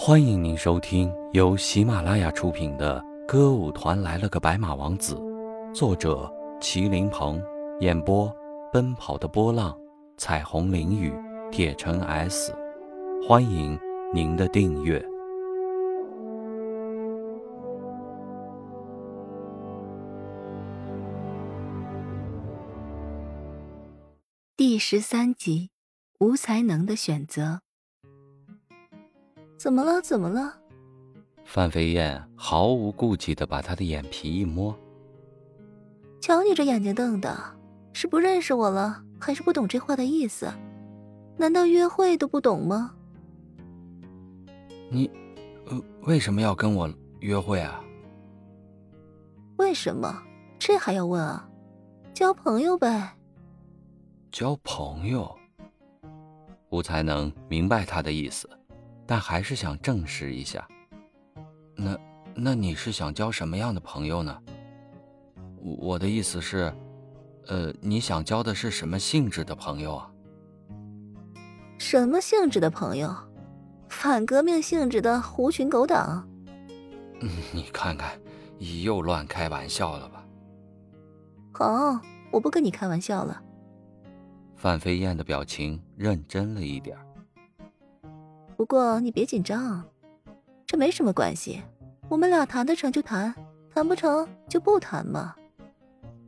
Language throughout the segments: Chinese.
欢迎您收听由喜马拉雅出品的《歌舞团来了个白马王子》，作者麒麟鹏，演播奔跑的波浪、彩虹淋雨、铁城 S。欢迎您的订阅。第十三集，无才能的选择。怎么了？怎么了？范飞燕毫无顾忌的把他的眼皮一摸。瞧你这眼睛瞪的，是不认识我了，还是不懂这话的意思？难道约会都不懂吗？你，呃，为什么要跟我约会啊？为什么？这还要问啊？交朋友呗。交朋友？吴才能明白他的意思。但还是想证实一下。那，那你是想交什么样的朋友呢？我的意思是，呃，你想交的是什么性质的朋友啊？什么性质的朋友？反革命性质的狐群狗党？你看看，又乱开玩笑了吧？好，我不跟你开玩笑了。范飞燕的表情认真了一点。不过你别紧张，这没什么关系，我们俩谈得成就谈，谈不成就不谈嘛。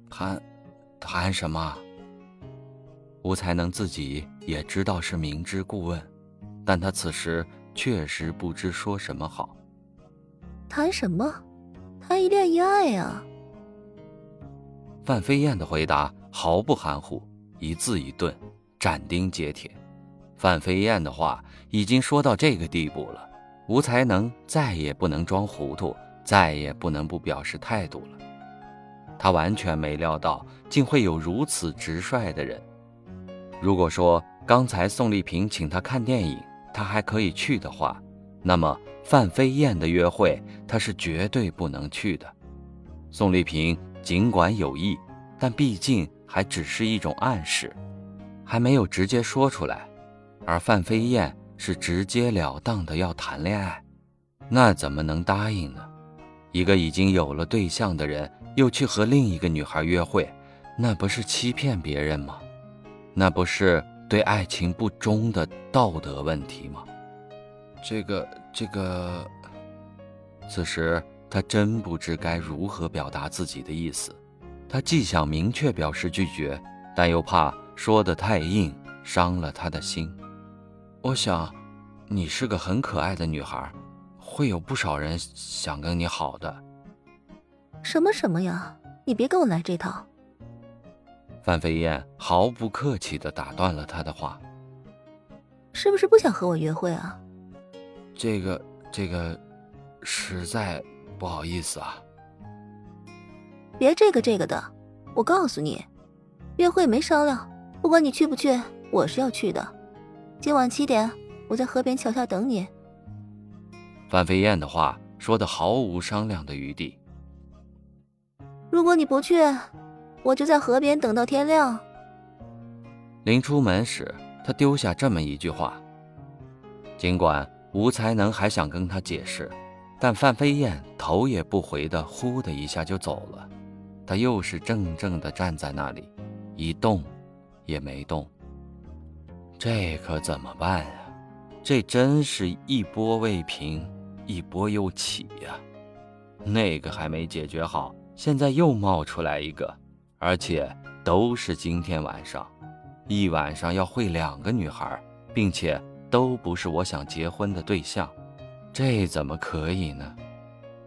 谈，谈什么？吴才能自己也知道是明知故问，但他此时确实不知说什么好。谈什么？谈一恋一爱呀。范飞燕的回答毫不含糊，一字一顿，斩钉截铁。范飞燕的话已经说到这个地步了，吴才能再也不能装糊涂，再也不能不表示态度了。他完全没料到，竟会有如此直率的人。如果说刚才宋丽萍请他看电影，他还可以去的话，那么范飞燕的约会，他是绝对不能去的。宋丽萍尽管有意，但毕竟还只是一种暗示，还没有直接说出来。而范飞燕是直截了当的要谈恋爱，那怎么能答应呢？一个已经有了对象的人，又去和另一个女孩约会，那不是欺骗别人吗？那不是对爱情不忠的道德问题吗？这个，这个……此时他真不知该如何表达自己的意思。他既想明确表示拒绝，但又怕说得太硬，伤了他的心。我想，你是个很可爱的女孩，会有不少人想跟你好的。什么什么呀？你别跟我来这套。范飞燕毫不客气的打断了他的话。是不是不想和我约会啊？这个，这个，实在不好意思啊。别这个这个的，我告诉你，约会没商量，不管你去不去，我是要去的。今晚七点，我在河边桥下等你。范飞燕的话说的毫无商量的余地。如果你不去，我就在河边等到天亮。临出门时，他丢下这么一句话。尽管吴才能还想跟他解释，但范飞燕头也不回的呼的一下就走了。他又是怔怔的站在那里，一动也没动。这可怎么办呀？这真是一波未平，一波又起呀！那个还没解决好，现在又冒出来一个，而且都是今天晚上，一晚上要会两个女孩，并且都不是我想结婚的对象，这怎么可以呢？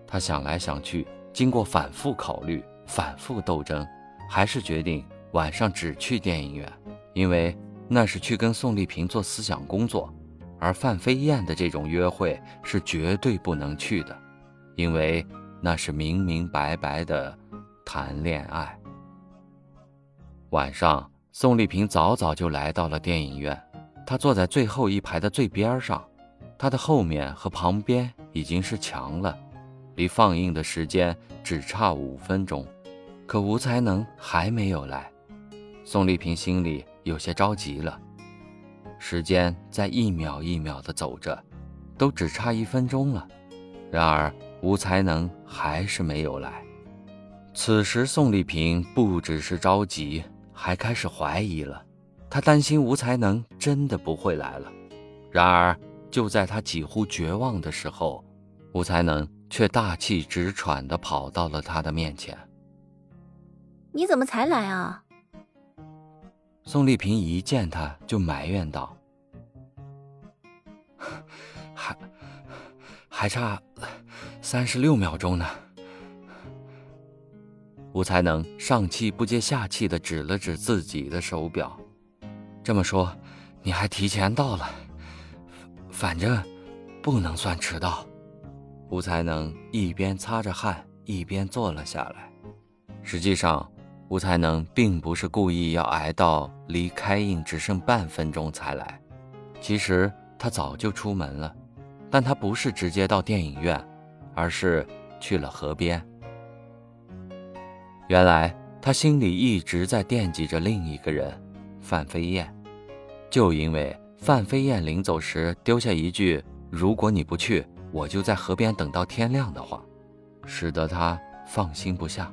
他想来想去，经过反复考虑、反复斗争，还是决定晚上只去电影院，因为。那是去跟宋丽萍做思想工作，而范飞燕的这种约会是绝对不能去的，因为那是明明白白的谈恋爱。晚上，宋丽萍早早就来到了电影院，她坐在最后一排的最边上，她的后面和旁边已经是墙了，离放映的时间只差五分钟，可吴才能还没有来，宋丽萍心里。有些着急了，时间在一秒一秒的走着，都只差一分钟了，然而吴才能还是没有来。此时宋丽萍不只是着急，还开始怀疑了。她担心吴才能真的不会来了。然而就在她几乎绝望的时候，吴才能却大气直喘地跑到了她的面前。你怎么才来啊？宋丽萍一见他就埋怨道：“还还差三十六秒钟呢。”吴才能上气不接下气的指了指自己的手表，这么说，你还提前到了，反正不能算迟到。吴才能一边擦着汗，一边坐了下来。实际上。吴才能并不是故意要挨到离开映只剩半分钟才来，其实他早就出门了，但他不是直接到电影院，而是去了河边。原来他心里一直在惦记着另一个人，范飞燕，就因为范飞燕临走时丢下一句“如果你不去，我就在河边等到天亮”的话，使得他放心不下。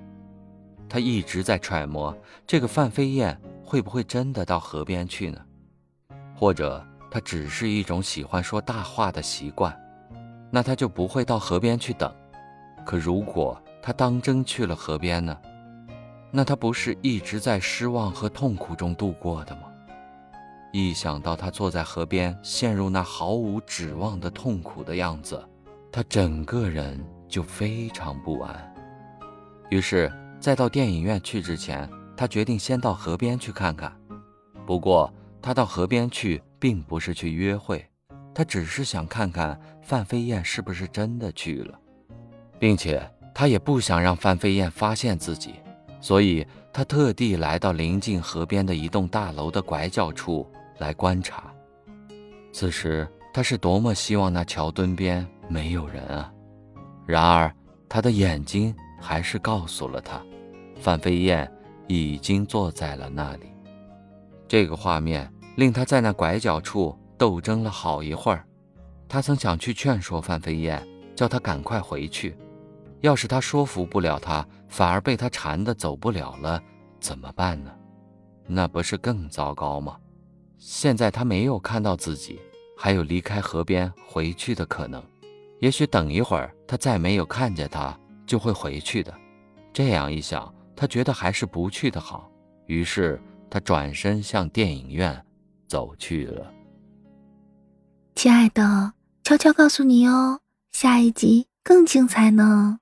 他一直在揣摩，这个范飞燕会不会真的到河边去呢？或者他只是一种喜欢说大话的习惯？那他就不会到河边去等。可如果他当真去了河边呢？那他不是一直在失望和痛苦中度过的吗？一想到他坐在河边，陷入那毫无指望的痛苦的样子，他整个人就非常不安。于是。在到电影院去之前，他决定先到河边去看看。不过，他到河边去并不是去约会，他只是想看看范飞燕是不是真的去了，并且他也不想让范飞燕发现自己，所以他特地来到临近河边的一栋大楼的拐角处来观察。此时，他是多么希望那桥墩边没有人啊！然而，他的眼睛还是告诉了他。范飞燕已经坐在了那里，这个画面令他在那拐角处斗争了好一会儿。他曾想去劝说范飞燕，叫她赶快回去。要是他说服不了他，反而被他缠得走不了了，怎么办呢？那不是更糟糕吗？现在他没有看到自己，还有离开河边回去的可能。也许等一会儿他再没有看见他，就会回去的。这样一想。他觉得还是不去的好，于是他转身向电影院走去了。亲爱的，悄悄告诉你哦，下一集更精彩呢。